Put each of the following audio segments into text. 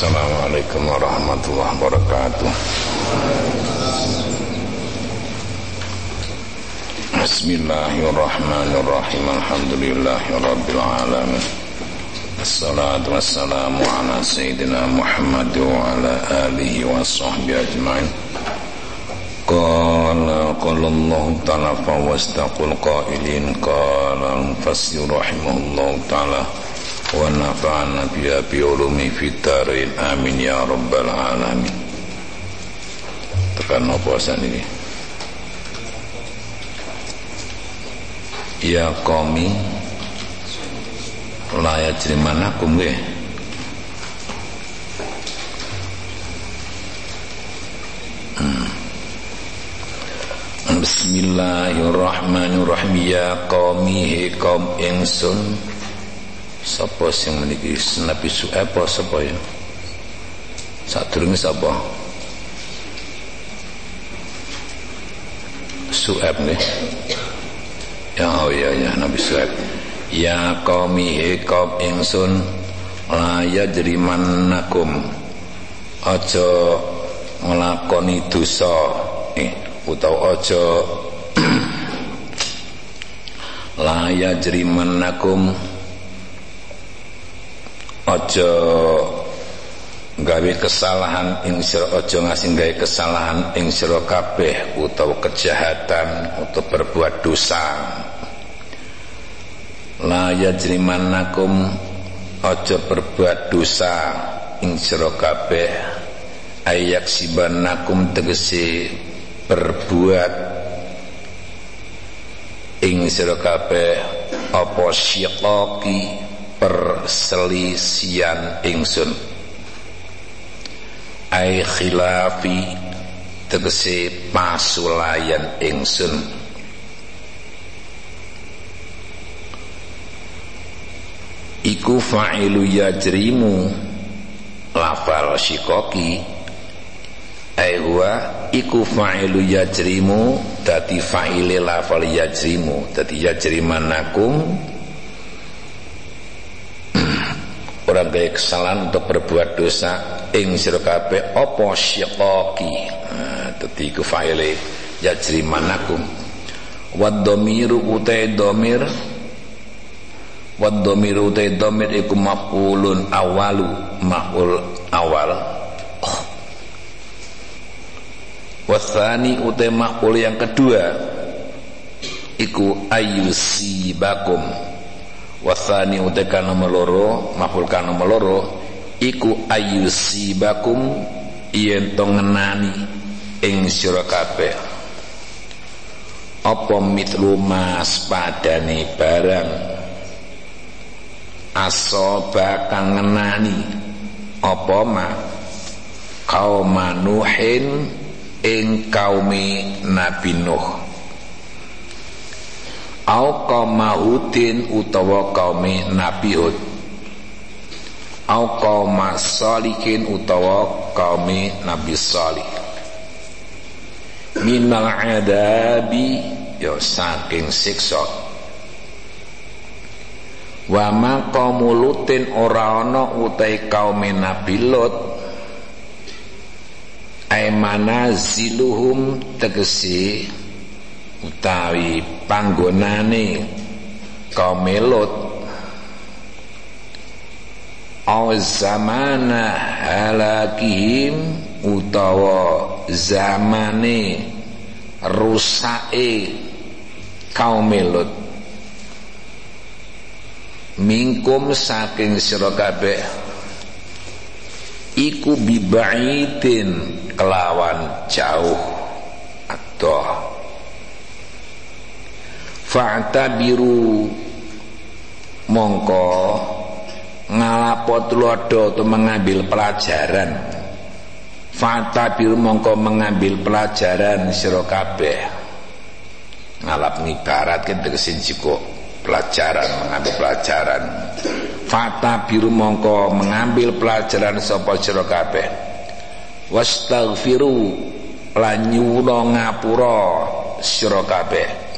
Assalamualaikum warahmatullahi wabarakatuh. Bismillahirrahmanirrahim. Alhamdulillahi rabbil alamin. Assalatu wassalamu ala Sayyidina Muhammad wa ala alihi wa sahbihi ajma'in. Qala qala Allah ta'ala fa wastaqul qailin. Qala rahimahullah ta'ala wa nafa'ana biha bi ulumi fitarin. Amin ya rabbal alamin. Tekan apa ini. Ya qawmi la yajrimanakum nggih hmm. Bismillahirrahmanirrahim. Ya qawmi he kaum ingsun Sapa sing meniki Nabi Su'aib apa sapa ya? Sadurunge sapa? Su'aib nih. Ya oh ya ya Nabi Su'aib. Ya qaumi kaum ingsun la yajrimannakum aja nglakoni dosa eh utawa aja la yajrimannakum Ojo gawe kesalahan ing sira aja ngasih gawe kesalahan ing sira kabeh utawa kejahatan utawa berbuat dosa. La yajrimannakum aja berbuat dosa ing sira kabeh. Ayak sibanakum tegese berbuat ing sira kabeh apa syiqaqi perselisian ingsun. Ai khilafi tegese pasulayan ingsun. Iku fa'ilu yajrimu lafal shikoki ai huwa iku fa'ilu yajrimu dadi fa'ile lafal yajrimu dadi yajrimanakum ora gawe kesalahan untuk berbuat dosa ing sira kabeh apa syiqaqi? Nah dadi iku faile yajri manakum. Wad dhamiru utai dhamir wad dhamiru utai dhamir iku maf'ulun awalu maf'ul awal. Oh. wasani utai maf'ul yang kedua iku ayusibakum wasani utekan nomor loro maful kan nomor loro iku ayusibakum yen to ngenani ing sira kabeh. Apa mitlu mas padane barang? Asoba ngenani apa ma? Kaum nuhin ing kaumi nabi nuh au kaum Hudin utawa kaum Nabi Hud au kaum Salihin utawa kaum Nabi Salih. Minal adabi ya saking siksa. Wa ma kaum Lutin ora ana utai kaum Nabi Lut. Ay manaziluhum tegesi utawi panggonane kaum Lot aw zamana halakihim utawa zamane rusake kaum Lot mingkum saking sira kabeh iku bibaitin kelawan jauh. Atau fa'tabiru. Mongko ngalapot lodo atau mengambil pelajaran. Fa'tabiru mongko mengambil pelajaran sira kabeh. Ngalap ngibarat kan tegesin cukup pelajaran mengambil pelajaran. Fa'tabiru mongko mengambil pelajaran sapa sira kabeh. Wastaghfiru lan ngapura sira kabeh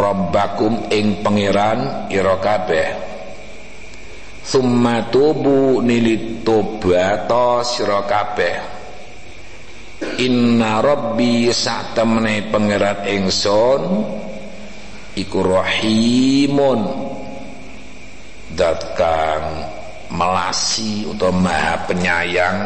Rabbakum ing pangeran ira kabeh. Summa tubu nilitub tobato sira kabeh. Inna rabbi sak temene pangeran ingsun iku rahimun. Dat kang melasi utawa maha penyayang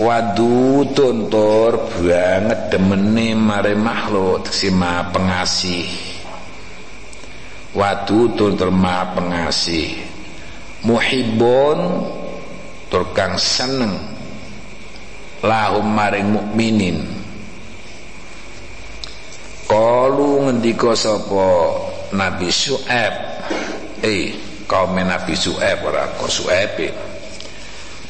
wadutun tur banget demene mare makhluk si maha pengasih. Wadutun tur maha pengasih. Muhibbun tur kang seneng. Lahum maring mukminin. Kalu ngendika sapa Nabi Su'aib? Eh kaum Nabi Su'aib ora kok Su'aib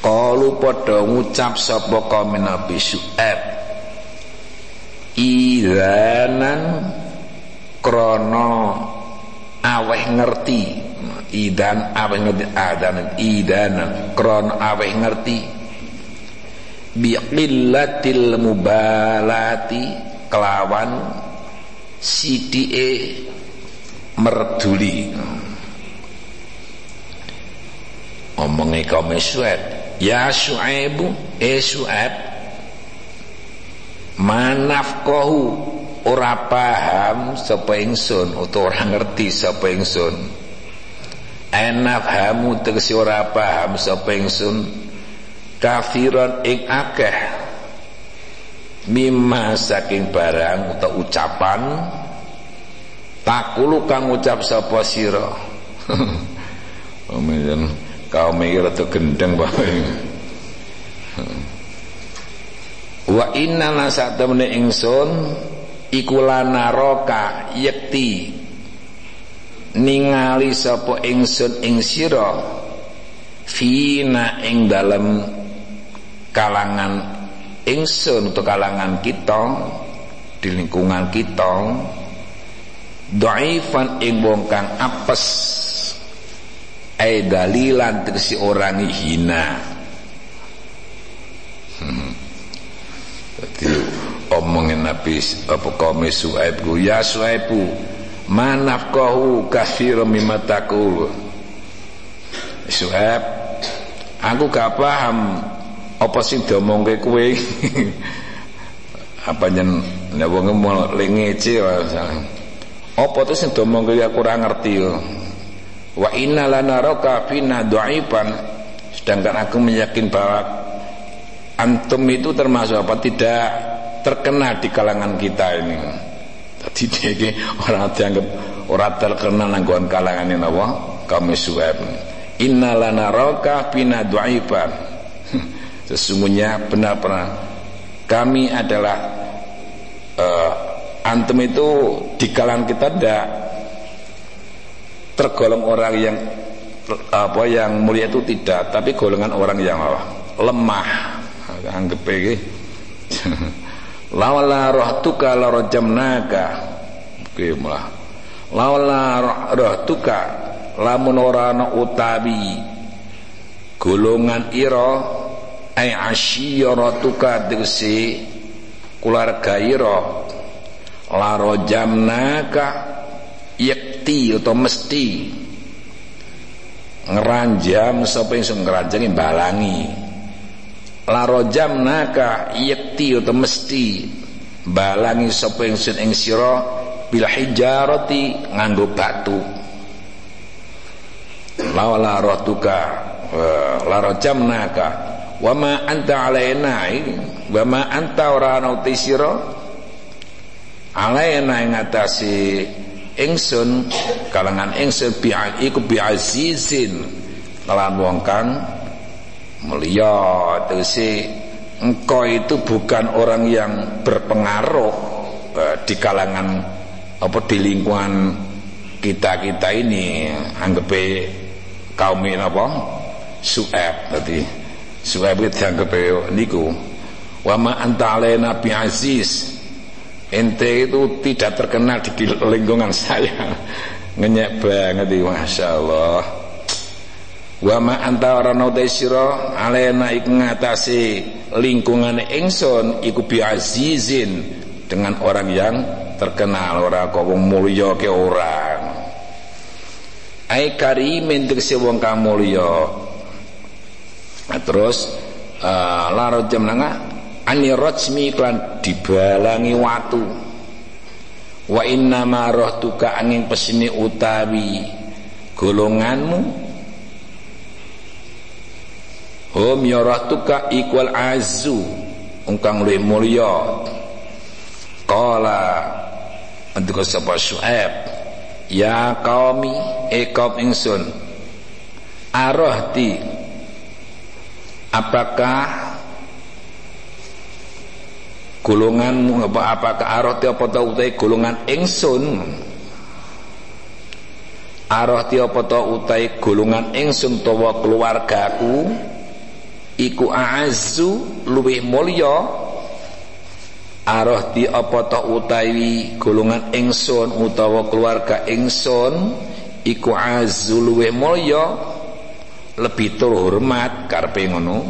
Kalu padha ngucap sapa kaum Nabi Syuaib. Idanan krono aweh ngerti. Idan aweh ngerti. Adan idanan krono aweh ngerti. Biqillatil mubalati kelawan sidike merduli. Omongi kaum Syuaib Ya Syuaibu Eh Syuaib. Manafkohu Ora paham Sapa ingsun Atau ora ngerti Sapa ingsun. Enafhamu Tegesi ora paham Sapa ingsun. Kafiran ing akeh. Mimma saking barang Atau ucapan Takulu kang ucap Sapa siro Amin kau mikir rada gendeng bae wa inna la satamne ingsun iku lanaroka yekti. Ningali sapa ingsun ing sira fina ing dalem kalangan ingsun atau kalangan kita di lingkungan kita dhaifan ing wong kang apes ai dalilan tegesi orang hina. Hmm. jadi omongin Nabi apa kaum Suaib ku ya Suaibu manafkahu kathira mimma taqul. Suaib aku gak paham apa sing diomongke kowe? Apa nek wong mau lengece apa sing diomongke aku ora ngerti yo wa inna lanaraka fina du'ifan sedangkan aku meyakin bahwa antum itu termasuk apa? Tidak terkena di kalangan kita ini. Tadi dia orang dianggap orang terkenal nangguan kalangan ini apa? Kami suweb inna lanaraka fina du'ifan sesungguhnya benar-benar kami adalah uh, antum itu di kalangan kita tidak tergolong orang yang apa yang mulia itu tidak tapi golongan orang yang apa, lemah. Anggap iki. Lawala rohtuka la rajamnaka oke malah. Lawala rohtuka lamun ora ana utawi. Golongan ira ai asyiratuka degese keluarga ira. La rajamnaka yakti atau mesti. Ngeranjam sapa sing ngranjangi? Balangi. Larojam naka yakti atau mesti. Balangi sapa ingsun ing sira bil hijarati nganggo batu. Lawala rotuka larojam naka. Wama anta alaina wa ma anta ora ana sira? Alaina ing atase ingsun kalangan ingsun bi iku bi azizin. Lan wong kang mulia. Tegese engkau itu bukan orang yang berpengaruh eh, di kalangan apa di lingkungan kita-kita ini. Anggap kaum ini apa? Su'ab tadi su'ab itu dianggap niku. Wa ma anta alaina bi aziz ente itu tidak terkenal di lingkungan saya. Ngenyek banget Masya Allah wa ma anta nautai sira alena iku ngatasi lingkungan ingsun iku bi azizin dengan orang yang terkenal ora kok wong ke orang. Ai karimin tegese wong kang mulya nah, terus uh, larut jam nanga ani rajmi klan dibalangi watu. Wa inna ma rohtuka angin pesini utawi golonganmu. Hum ya rohtuka ikwal azu ungkang luwih mulya. Qala untuk sapa Syuaib Ya qaumi e kaum ingsun Arahti Apakah golonganmu apa apakah arahti apa ta utai golongan ingsun arahti apa ta utai golongan ingsun utawa keluargaku? Iku a'azzu luwih mulya. Arah apa ta utawi golongan ingsun utawa keluarga ingsun iku azul luwe mulya. Lebih tur hormat karepe ngono.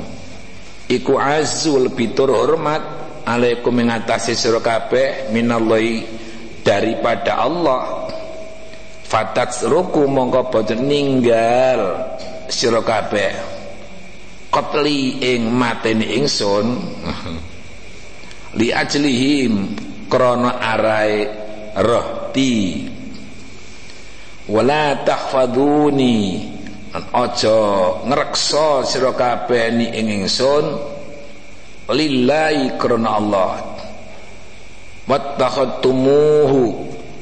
Iku azul lebih tur hormat alaikum mengatasi sira kabeh minallahi daripada Allah. Fatat ruku mongko boten ninggal sira kabeh. Qatli ing mateni ingsun. Li ajlihim krana arai rohti wala tahfaduni an ngreksa sira kabeh ni ing ingsun lillahi krana Allah. Wattakhadtumuhu.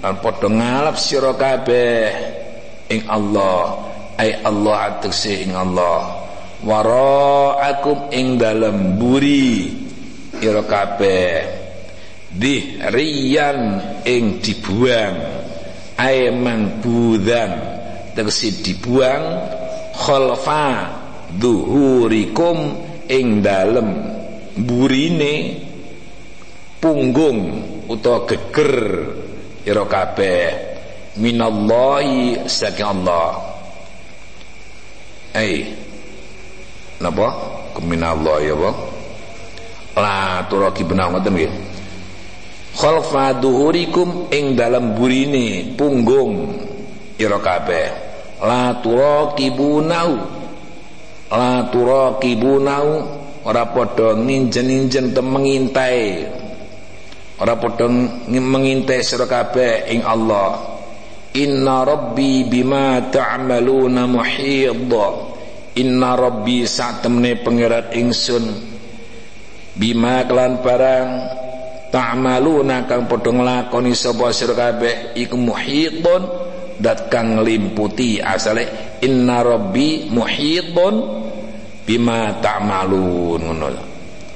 Lan padha ngalap sira kabeh. Ing Allah. Ai Allah atekse ing Allah. Waraakum ing dalem buri. Ira kabeh. Dihriyan ing dibuang. Aiman budan. Tegese dibuang. Khalfa duhurikum ing dalem burine punggung utawa geger ira kabeh. Minallahi saking Allah. Ai napa? Keminallahi ya apa la turaki benang ngoten nggih. Khalfa duhurikum ing dalam burine punggung ira kabeh. La turaqibunau la turaqibunau ora padha nginjen-injen te mengintai. Ora padha mengintai sira kabeh ing Allah. Inna rabbi bima ta'maluna muhid. Inna rabbi sak temne pangeran ingsun. Bima kelan barang ta'maluna kang padha nglakoni sapa sira kabeh iku muhitun dat kang nglimputi asale inna rabbi muhitun bima ta'malun ngono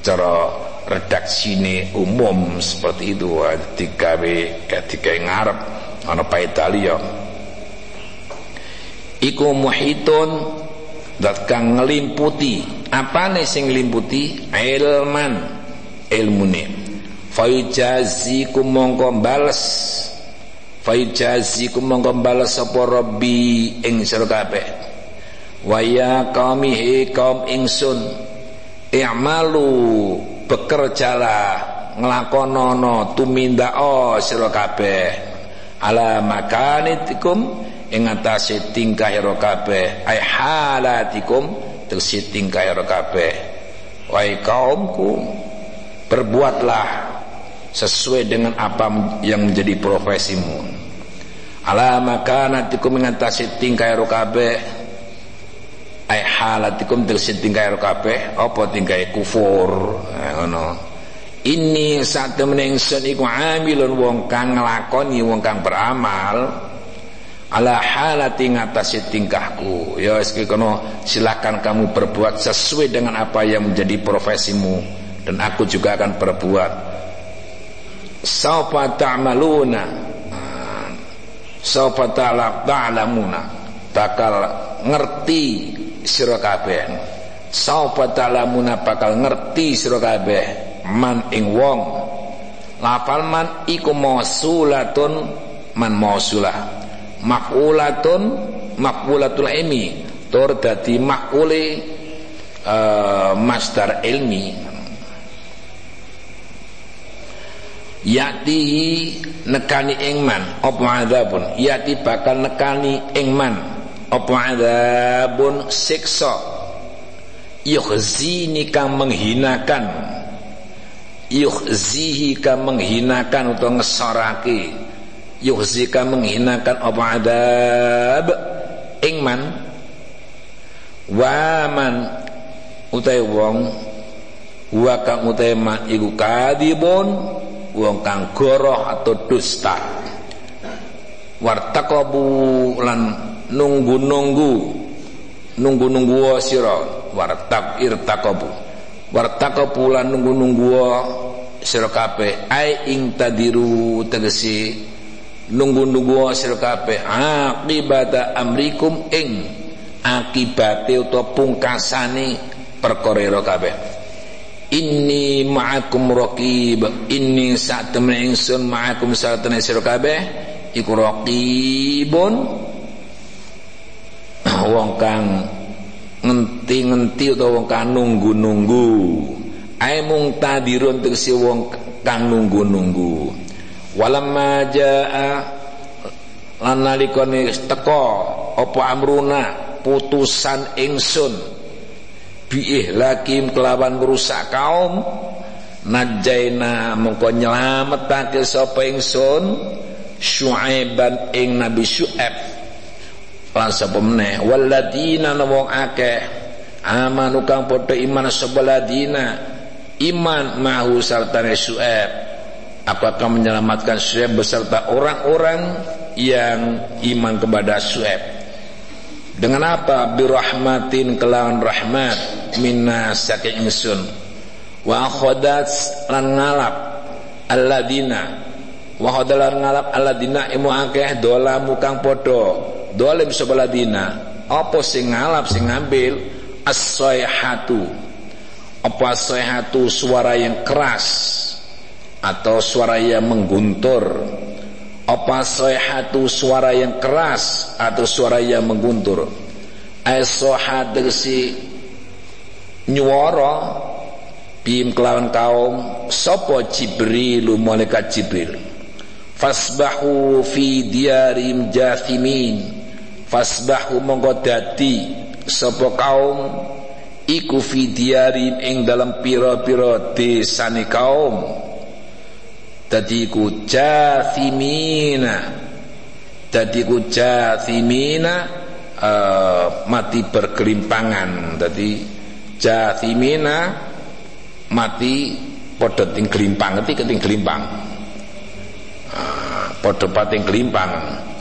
cara redaksine umum seperti itu digawe ketika ngarep ana paitalia iku muhitun dat kang nglimputi apane sing nglimputi ilman ilmune. Faijazikum mongko bales faijazikum mongko bales sapa rabbi ing sira kabeh wa ya qaumi he kaum ingsun i'malu bekerjalah nglakonono tumindao sira kabeh. Ala makanitikum ing atase tingkah ira kabeh. Ai halatikum tegese tingkah ira kabeh. Wahai kaumku berbuatlah sesuai dengan apa yang menjadi profesimu. Ala makanatikum ing atase tingkah ira kabeh ai halatikum tegese tingkah ira kabeh apa tingkah kufur. Ngono. Ini saat temen ingsun iku amilun wong kang nglakoni wong kang beramal ala halati ngatasi tingkahku. Ya kono silakan kamu berbuat sesuai dengan apa yang menjadi profesimu dan aku juga akan berbuat. Saufa ta'maluna. Saufa ta'lamuna. Bakal ngerti sira kabeh. Saufa ta'lamuna bakal ngerti sira kabeh? Man ing wong. Lafal man iku mausulatun man mausulah. Makulatun makulatul ilmi. Tur dadi makule uh, masdar ilmi. Yati nekani ingman. Apa adzabun yati bakal nekani ingman apa adabun siksa? Yukhzini kang menghinakan. Yukhzihi kang menghinakan atau ngesorake yukhzika menghinakan apa adab? Ingman waman utai wong. Wa kang utai man iku kadibun. Wong kang goroh atau dusta. Wartaqabu lan nunggu-nunggu nunggu-nunggu sira wartaq irtaqabu wartaqabu lan nunggu-nunggu sira kabeh. Ai ing tadiru tegesi nunggu-nunggu sira kabeh. Aqibata amrikum ing akibate utawa pungkasane perkara kabeh. Inni ma'akum raqib. Inni sak temen ingsun ma'akum temen sira kabeh. Iku raqibun wong kang ngenti-ngenti utawa wong kang nunggu-nunggu. Ae mung tadirun tegese wong kang nunggu-nunggu. Walamma jaa lan nalikane teka apa amruna? Putusan ingsun. Biih lakim kelawan merusak kaum. Najaina mengko nyelametake sapa ingsun? Syuaiban ing nabi syuaib lan sapa meneh? Waladina wong akeh. Amanu kang padha iman sapa ladina iman mahu sartane syuaib apakah menyelamatkan Syuaib beserta orang-orang yang iman kepada Syuaib dengan apa? Birahmatin kelawan rahmat. Minna saking ingsun. Wa khodat lan ngalap alladina. Wa khodalan ngalap alladina imu akeh dolamu kang podo dolim sebeladina apa sing ngalap sing ngambil? As-sayhatu apa as-sayhatu suara yang keras. Atau suara yang mengguntur. Apa sayhatu suara yang keras atau suara yang mengguntur? Aisohat si nyuara bim kelawan kaum sopo jibril malaikat jibril. Fasbahu fi diarim jathimin fasbahu monggo dadi sapa kaum iku fi diarim ing dalam pira-pira desane kaum. Dadi ku jathimina. Dadi ku jathimina uh, mati bergelimpangan. Dadi jathimina mati padha ting gelimpang. Ngerti keting gelimpang? Uh, padha pating gelimpang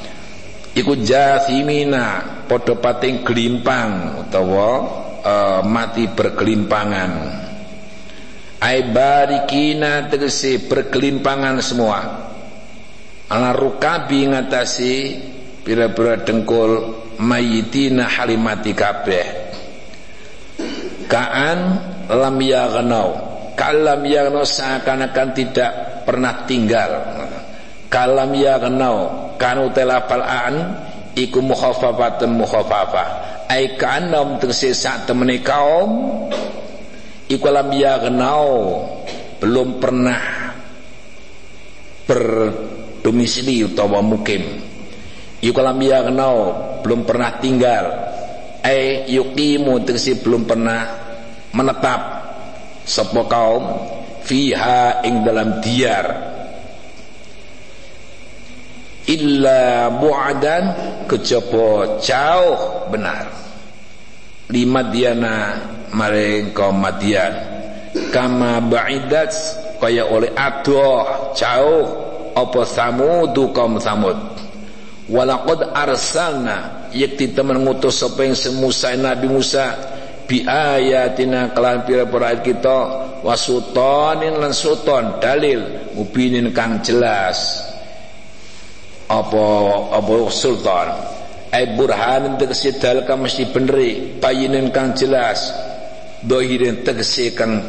iku jathimina padha pating gelimpang utawa uh, mati bergelimpangan. Ai barikina tegese berkelimpangan semua. Ala rukabi ngatasi pira-pira dengkul mayitina halimati kabeh. Kaan lam yaghnau kalam yaghnau seakan-akan tidak pernah tinggal. Kalam yaghnau kanu telafal an iku mukhafafatun mukhafafah ai kanam tegese sak temene kaum ikulam yagnau belum pernah berdomisili utawa mukim. Ikulam yagnau belum pernah tinggal. Ai yuqimu tegese belum pernah menetap sapa kaum fiha ing dalam diar illa bu'adan kejaba jauh benar. Lima diana maring kaum Madian. Kama ba'idat kaya oleh adoh jauh apa samudu kaum samud. Walaqad arsalna yakti teman ngutus sapa ing Musa Nabi Musa bi ayatina kelan pira-pira kita wasutanin lan sultan dalil mubinin kang jelas apa apa sultan ay burhanin tegesi dal kang mesti beneri bayinin kang jelas. Dohirin tegese kang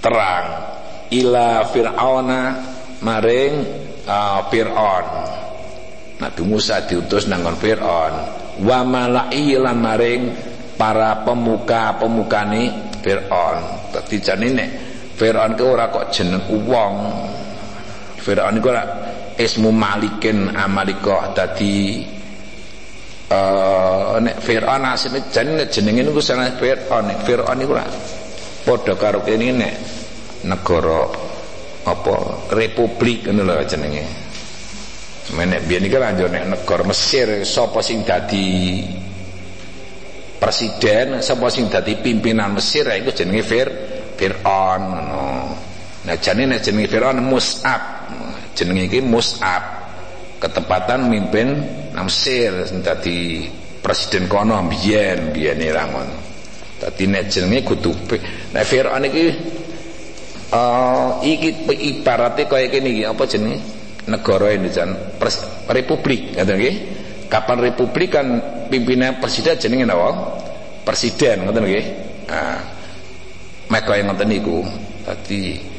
terang. Ila fir'auna maring uh, fir'aun. Nabi Musa diutus nangon fir'aun. Wa malai lan maring para pemuka-pemukane fir'aun. Dadi janine fir'aun ke ora kok jeneng wong. Fir'aun iku ora ismu malikin amalikah. Dadi uh, nek Fir'aun asline jenenge jenenge niku salah Fir'aun. Nek Fir'aun niku lah padha karo kene nek negara apa republik ngono lho jenenge. Menek biyen iki kan nek negara Mesir sapa sing dadi presiden sapa sing dadi pimpinan Mesir ya iku jenenge Fir Fir'aun ngono. Nah jenenge jenenge Fir'aun Mus'ab jenenge iki Mus'ab. Ketepatan mimpin Mesir dadi presiden kono biyen biyen ra ngono. Dadi nek jenenge kudu nek Firaun iki uh, iki ibarate kaya kene iki apa jenenge? Negara Indonesia republik ngoten nggih. Kapan republik kan pimpinan presiden jenenge napa? Presiden ngoten nggih. Nah mek kaya ngoten niku. Dadi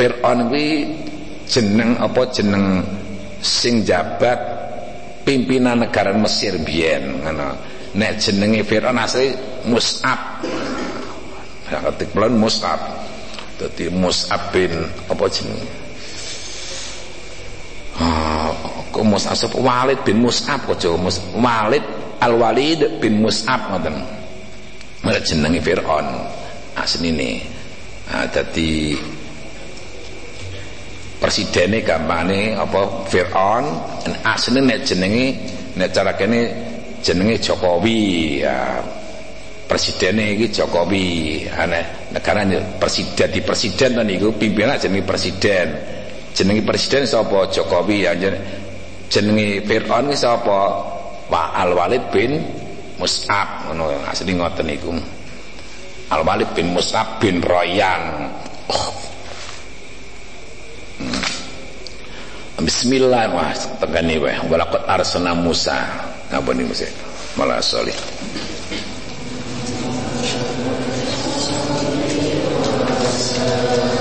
Fir'aun kuwi jeneng apa? Jeneng sing jabat pimpinan negara Mesir biyen ngono. Nek jenenge Firaun asli Mus'ab. Ketik pelan Mus'ab. Dadi Mus'ab bin apa jenenge? Ah kok Mus'ab Walid bin Mus'ab kok Mus Walid Al-Walid bin Mus'ab ngoten. Nek jenenge Firaun asline. Ah dadi presidene gampane apa Firaun asline nek jenenge nek cara kene jenenge Jokowi ya presidene iki Jokowi ana negara presiden di presiden to niku pimpinan jenenge presiden. Jenenge presiden sapa Jokowi ya jenenge Firaun ki sapa Pak Al Walid bin Mus'ab ngono asli ngoten niku. Al Walid bin Mus'ab bin Royan. Oh. Bismillah mas tegani wae walaqad arsalna Musa. Apa nih Musa? Malah solih Assalamualaikum warahmatullahi